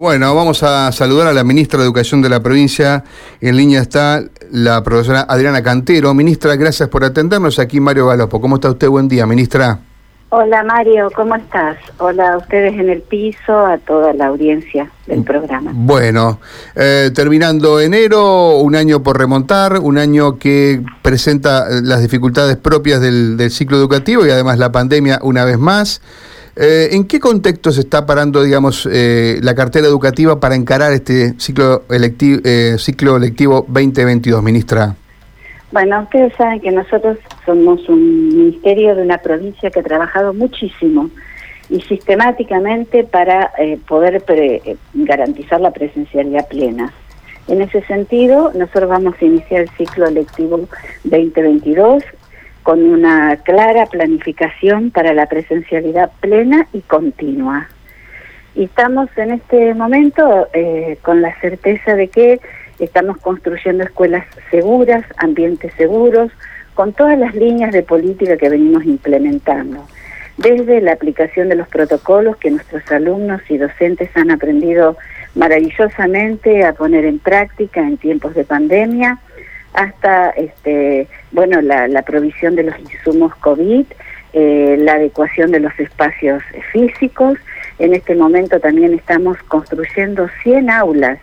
Bueno, vamos a saludar a la ministra de Educación de la provincia. En línea está la profesora Adriana Cantero. Ministra, gracias por atendernos. Aquí Mario Galopo. ¿Cómo está usted? Buen día, ministra. Hola Mario, ¿cómo estás? Hola a ustedes en el piso, a toda la audiencia del programa. Bueno, eh, terminando enero, un año por remontar, un año que presenta las dificultades propias del, del ciclo educativo y además la pandemia una vez más. Eh, ¿En qué contexto se está parando, digamos, eh, la cartera educativa para encarar este ciclo electivo, eh, ciclo electivo 2022, ministra? Bueno, ustedes saben que nosotros somos un ministerio de una provincia que ha trabajado muchísimo y sistemáticamente para poder garantizar la presencialidad plena. En ese sentido, nosotros vamos a iniciar el ciclo electivo 2022 con una clara planificación para la presencialidad plena y continua. Y estamos en este momento eh, con la certeza de que estamos construyendo escuelas seguras, ambientes seguros, con todas las líneas de política que venimos implementando. Desde la aplicación de los protocolos que nuestros alumnos y docentes han aprendido maravillosamente a poner en práctica en tiempos de pandemia, hasta este bueno la, provisión de los insumos COVID, eh, la adecuación de los espacios físicos. En este momento también estamos construyendo 100 aulas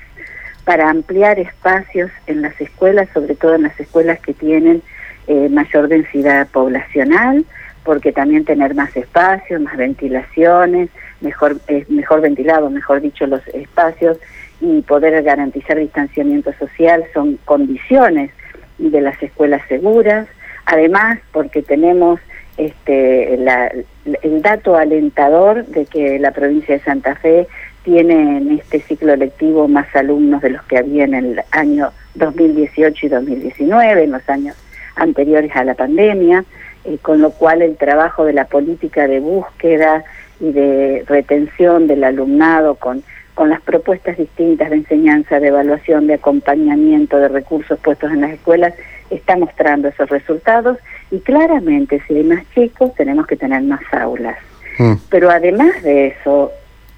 para ampliar espacios en las escuelas, sobre todo en las escuelas que tienen eh, mayor densidad poblacional, porque también tener más espacios, más ventilaciones, mejor, eh, mejor ventilado, mejor dicho, los espacios y poder garantizar distanciamiento social son condiciones de las escuelas seguras, además porque tenemos este, el dato alentador de que la provincia de Santa Fe tiene en este ciclo lectivo más alumnos de los que había en el año 2018 y 2019, en los años anteriores a la pandemia, eh, con lo cual el trabajo de la política de búsqueda y de retención del alumnado con con las propuestas distintas de enseñanza, de evaluación, de acompañamiento, de recursos puestos en las escuelas, está mostrando esos resultados y claramente si hay más chicos tenemos que tener más aulas. Mm. Pero además de eso,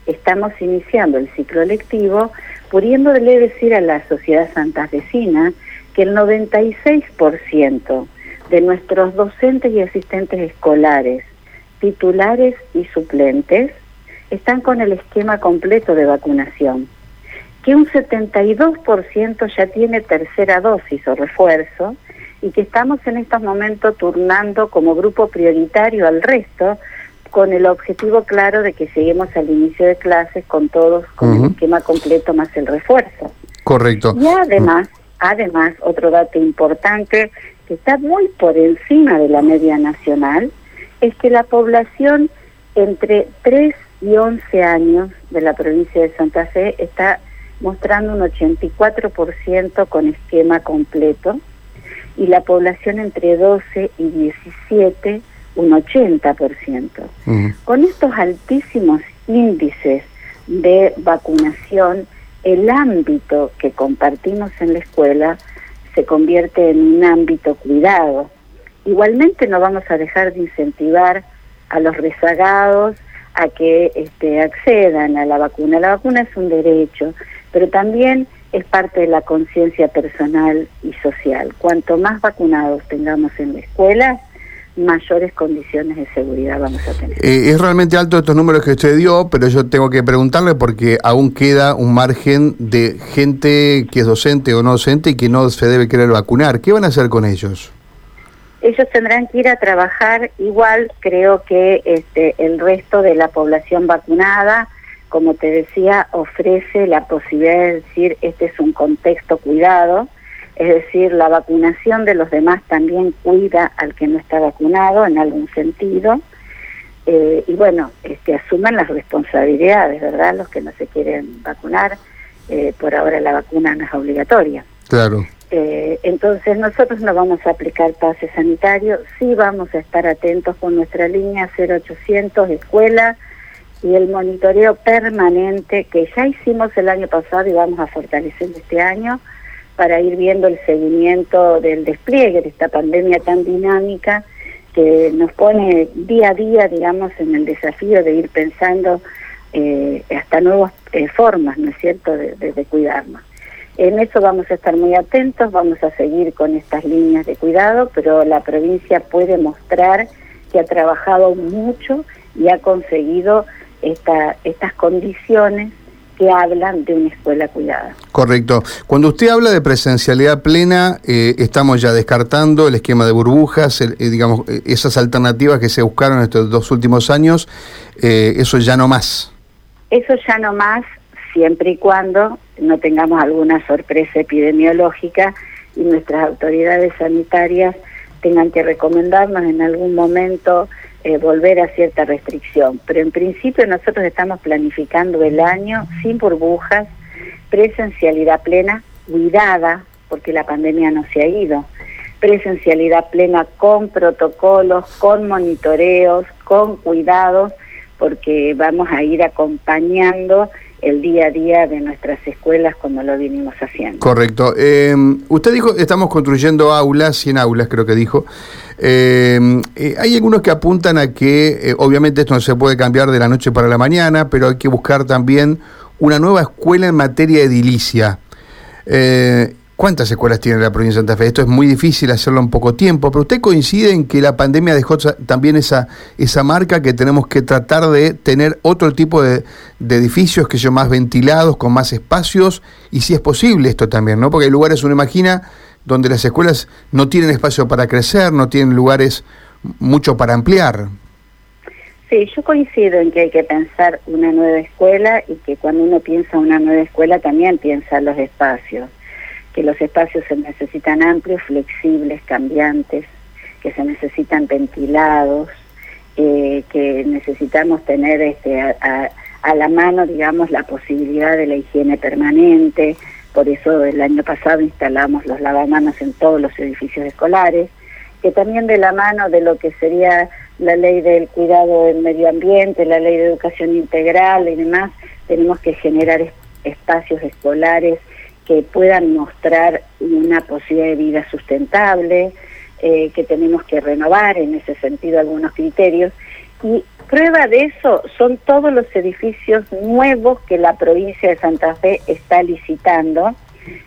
estamos iniciando el ciclo lectivo pudiéndole decir a la sociedad santafesina que el 96% de nuestros docentes y asistentes escolares, titulares y suplentes, están con el esquema completo de vacunación, que un 72% ya tiene tercera dosis o refuerzo y que estamos en estos momentos turnando como grupo prioritario al resto con el objetivo claro de que lleguemos al inicio de clases con todos con el esquema completo más el refuerzo. Correcto. Y además, además, otro dato importante que está muy por encima de la media nacional es que la población entre 3 y 11 años de la provincia de Santa Fe está mostrando un 84% con esquema completo y la población entre 12 y 17 un 80%. Con estos altísimos índices de vacunación, el ámbito que compartimos en la escuela se convierte en un ámbito cuidado. Igualmente no vamos a dejar de incentivar a los rezagados a que este, accedan a la vacuna. La vacuna es un derecho, pero también es parte de la conciencia personal y social. Cuanto más vacunados tengamos en la escuela, mayores condiciones de seguridad vamos a tener. Eh, es realmente alto estos números que usted dio, pero yo tengo que preguntarle porque aún queda un margen de gente que es docente o no docente y que no se debe querer vacunar. ¿Qué van a hacer con ellos? Ellos tendrán que ir a trabajar igual, creo que este, el resto de la población vacunada, como te decía, ofrece la posibilidad de decir, este es un contexto cuidado, es decir, la vacunación de los demás también cuida al que no está vacunado en algún sentido. Eh, y bueno, este, asuman las responsabilidades, ¿verdad? Los que no se quieren vacunar, eh, por ahora la vacuna no es obligatoria. Claro. Eh, entonces nosotros no vamos a aplicar pase sanitario, sí vamos a estar atentos con nuestra línea 0800 escuela y el monitoreo permanente que ya hicimos el año pasado y vamos a fortalecer este año para ir viendo el seguimiento del despliegue de esta pandemia tan dinámica que nos pone día a día, digamos, en el desafío de ir pensando eh, hasta nuevos eh, formas, ¿no es cierto?, de, cuidarnos. En eso vamos a estar muy atentos, vamos a seguir con estas líneas de cuidado, pero la provincia puede mostrar que ha trabajado mucho y ha conseguido esta, estas condiciones que hablan de una escuela cuidada. Correcto. Cuando usted habla de presencialidad plena, eh, estamos ya descartando el esquema de burbujas, eh, digamos, eh, esas alternativas que se buscaron estos dos últimos años, eso ya no más. Eso ya no más, siempre y cuando no tengamos alguna sorpresa epidemiológica y nuestras autoridades sanitarias tengan que recomendarnos en algún momento eh, volver a cierta restricción. Pero en principio nosotros estamos planificando el año sin burbujas, presencialidad plena, cuidada, porque la pandemia no se ha ido, presencialidad plena con protocolos, con monitoreos, con cuidados, porque vamos a ir acompañando el día a día de nuestras escuelas como lo vinimos haciendo. Correcto. Eh, usted dijo, estamos construyendo aulas, 100 aulas creo que dijo. Eh, eh, hay algunos que apuntan a que obviamente esto no se puede cambiar de la noche para la mañana, pero hay que buscar también una nueva escuela en materia edilicia. ¿Cuántas escuelas tiene la provincia de Santa Fe? Esto es muy difícil hacerlo en poco tiempo, pero usted coincide en que la pandemia dejó también esa, esa marca que tenemos que tratar de tener otro tipo de, edificios que son más ventilados, con más espacios, y si es posible esto también, ¿no? Porque hay lugares, uno imagina, donde las escuelas no tienen espacio para crecer, no tienen lugares mucho para ampliar. Sí, yo coincido en que hay que pensar una nueva escuela y que cuando uno piensa una nueva escuela también piensa los espacios que los espacios se necesitan amplios, flexibles, cambiantes, que se necesitan ventilados, eh, que necesitamos tener este, a, la mano, digamos, la posibilidad de la higiene permanente. Por eso el año pasado instalamos los lavamanos en todos los edificios escolares, que también de la mano de lo que sería la ley del cuidado del medio ambiente, la ley de educación integral y demás, tenemos que generar espacios escolares que puedan mostrar una posibilidad de vida sustentable, eh, que tenemos que renovar en ese sentido algunos criterios. Y prueba de eso son todos los edificios nuevos que la provincia de Santa Fe está licitando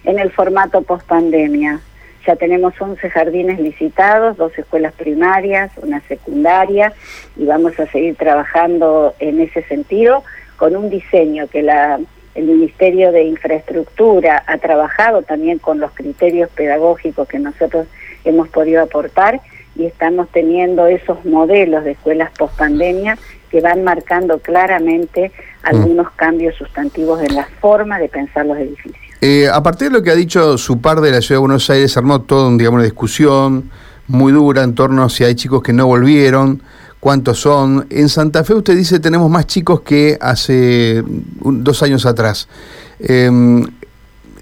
en el formato post pandemia. Ya tenemos 11 jardines licitados, dos escuelas primarias, una secundaria, y vamos a seguir trabajando en ese sentido con un diseño que la el Ministerio de Infraestructura ha trabajado también con los criterios pedagógicos que nosotros hemos podido aportar y estamos teniendo esos modelos de escuelas post pandemia que van marcando claramente algunos mm. cambios sustantivos en la forma de pensar los edificios. Eh, a partir de lo que ha dicho su par de la Ciudad de Buenos Aires, armó todo, digamos, una discusión muy dura en torno a si hay chicos que no volvieron, cuántos son. En Santa Fe usted dice tenemos más chicos que hace dos años atrás. Em,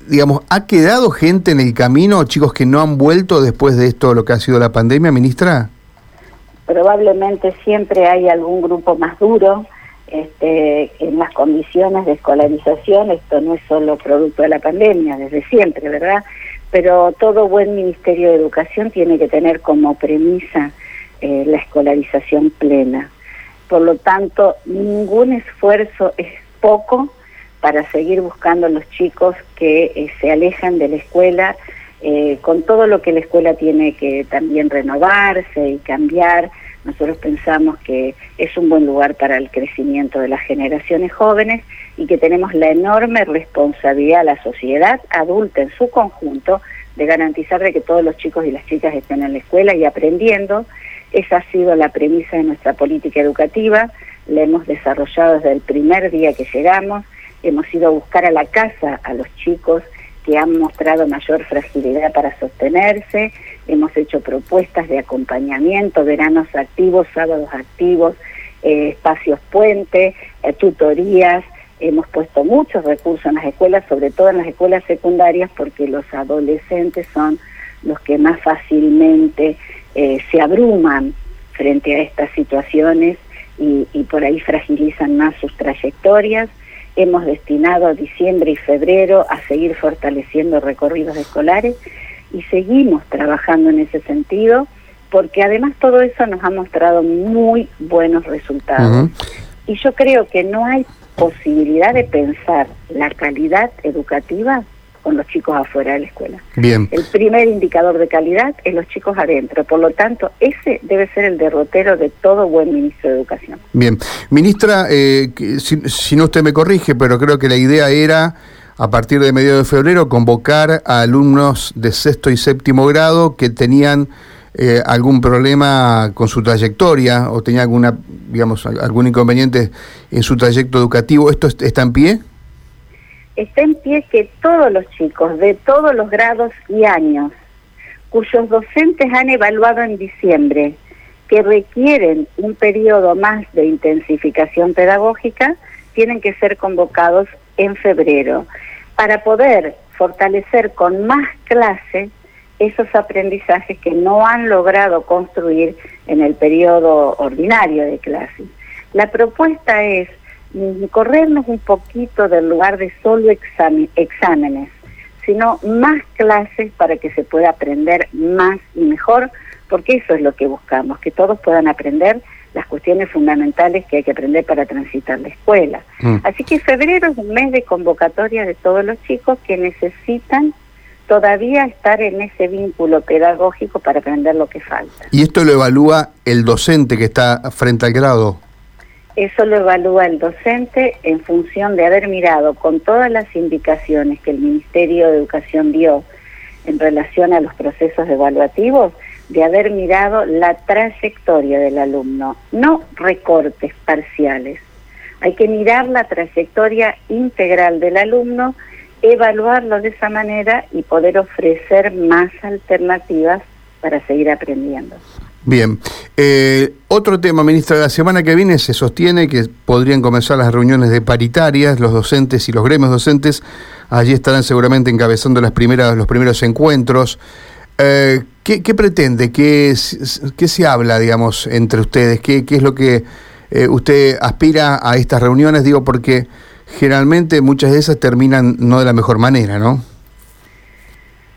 digamos, ¿ha quedado gente en el camino, chicos que no han vuelto después de esto, lo que ha sido la pandemia, ministra? Probablemente siempre hay algún grupo más duro. Este, en las condiciones de escolarización, esto no es solo producto de la pandemia, desde siempre, ¿verdad? Pero todo buen Ministerio de Educación tiene que tener como premisa eh, la escolarización plena. Por lo tanto, ningún esfuerzo es poco para seguir buscando a los chicos que eh, se alejan de la escuela, eh, con todo lo que la escuela tiene que también renovarse y cambiar. Nosotros pensamos que es un buen lugar para el crecimiento de las generaciones jóvenes y que tenemos la enorme responsabilidad, la sociedad adulta en su conjunto, de garantizar de que todos los chicos y las chicas estén en la escuela y aprendiendo esa ha sido la premisa de nuestra política educativa, la hemos desarrollado desde el primer día que llegamos, hemos ido a buscar a la casa a los chicos que han mostrado mayor fragilidad para sostenerse, hemos hecho propuestas de acompañamiento, veranos activos, sábados activos, eh, espacios puente, eh, tutorías, hemos puesto muchos recursos en las escuelas, sobre todo en las escuelas secundarias, porque los adolescentes son los que más fácilmente eh, se abruman frente a estas situaciones y, por ahí fragilizan más sus trayectorias. Hemos destinado diciembre y febrero a seguir fortaleciendo recorridos escolares y seguimos trabajando en ese sentido porque además todo eso nos ha mostrado muy buenos resultados. Y yo creo que no hay posibilidad de pensar la calidad educativa con los chicos afuera de la escuela. Bien. El primer indicador de calidad es los chicos adentro. Por lo tanto, ese debe ser el derrotero de todo buen ministro de Educación. Bien. Ministra, eh, si, no usted me corrige, pero creo que la idea era, a partir de mediados de febrero, convocar a alumnos de sexto y séptimo grado que tenían eh, algún problema con su trayectoria o tenía alguna, digamos, algún inconveniente en su trayecto educativo. ¿Esto está en pie? Está en pie que todos los chicos de todos los grados y años, cuyos docentes han evaluado en diciembre que requieren un periodo más de intensificación pedagógica, tienen que ser convocados en febrero para poder fortalecer con más clases esos aprendizajes que no han logrado construir en el periodo ordinario de clases. La propuesta es corrernos un poquito del lugar de solo exámenes, sino más clases para que se pueda aprender más y mejor, porque eso es lo que buscamos, que todos puedan aprender las cuestiones fundamentales que hay que aprender para transitar la escuela. Mm. Así que febrero es un mes de convocatoria de todos los chicos que necesitan todavía estar en ese vínculo pedagógico para aprender lo que falta. ¿Y esto lo evalúa el docente que está frente al grado? Eso lo evalúa el docente en función de haber mirado con todas las indicaciones que el Ministerio de Educación dio en relación a los procesos evaluativos, de haber mirado la trayectoria del alumno, no recortes parciales. Hay que mirar la trayectoria integral del alumno, evaluarlo de esa manera y poder ofrecer más alternativas para seguir aprendiendo. Bien. Eh, otro tema, ministra, la semana que viene se sostiene que podrían comenzar las reuniones de paritarias, los docentes y los gremios docentes allí estarán seguramente encabezando las primeras, los primeros encuentros. Eh, ¿qué, pretende? ¿Qué, ¿Qué, se habla, digamos, entre ustedes? ¿Qué, qué es lo que eh, usted aspira a estas reuniones? Digo, porque generalmente muchas de esas terminan no de la mejor manera, ¿no?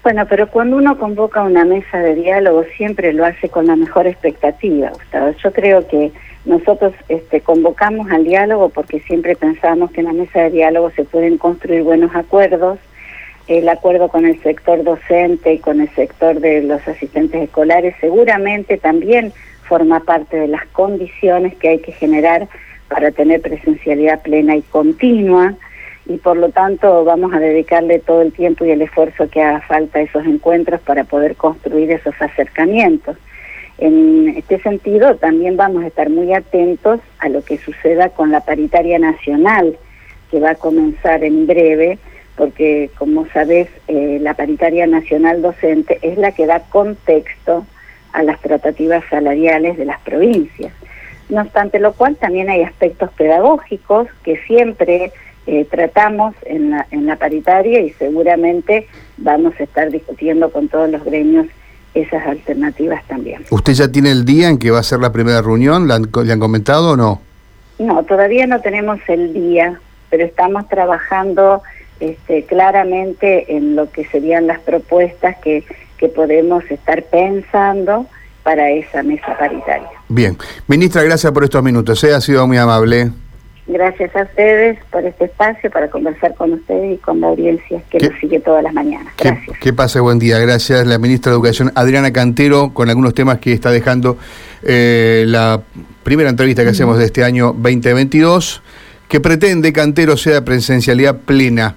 Bueno, pero cuando uno convoca una mesa de diálogo siempre lo hace con la mejor expectativa, Gustavo. Yo creo que nosotros este, convocamos al diálogo porque siempre pensamos que en la mesa de diálogo se pueden construir buenos acuerdos. El acuerdo con el sector docente y con el sector de los asistentes escolares seguramente también forma parte de las condiciones que hay que generar para tener presencialidad plena y continua y por lo tanto vamos a dedicarle todo el tiempo y el esfuerzo que haga falta a esos encuentros para poder construir esos acercamientos. En este sentido, también vamos a estar muy atentos a lo que suceda con la paritaria nacional, que va a comenzar en breve, porque como sabes, eh, la paritaria nacional docente es la que da contexto a las tratativas salariales de las provincias. No obstante lo cual, también hay aspectos pedagógicos que siempre eh, tratamos en la, en la paritaria y seguramente vamos a estar discutiendo con todos los gremios esas alternativas también. ¿Usted ya tiene el día en que va a ser la primera reunión? ¿Le han, comentado o no? No, todavía no tenemos el día, pero estamos trabajando este, claramente en lo que serían las propuestas que, que podemos estar pensando para esa mesa paritaria. Bien. Ministra, gracias por estos minutos. ¿eh? Ha sido muy amable. Gracias a ustedes por este espacio para conversar con ustedes y con la audiencia que nos sigue todas las mañanas. Gracias. Que, pase buen día. Gracias. La ministra de Educación, Adriana Cantero, con algunos temas que está dejando eh, la primera entrevista que hacemos de este año 2022, que pretende Cantero sea presencialidad plena.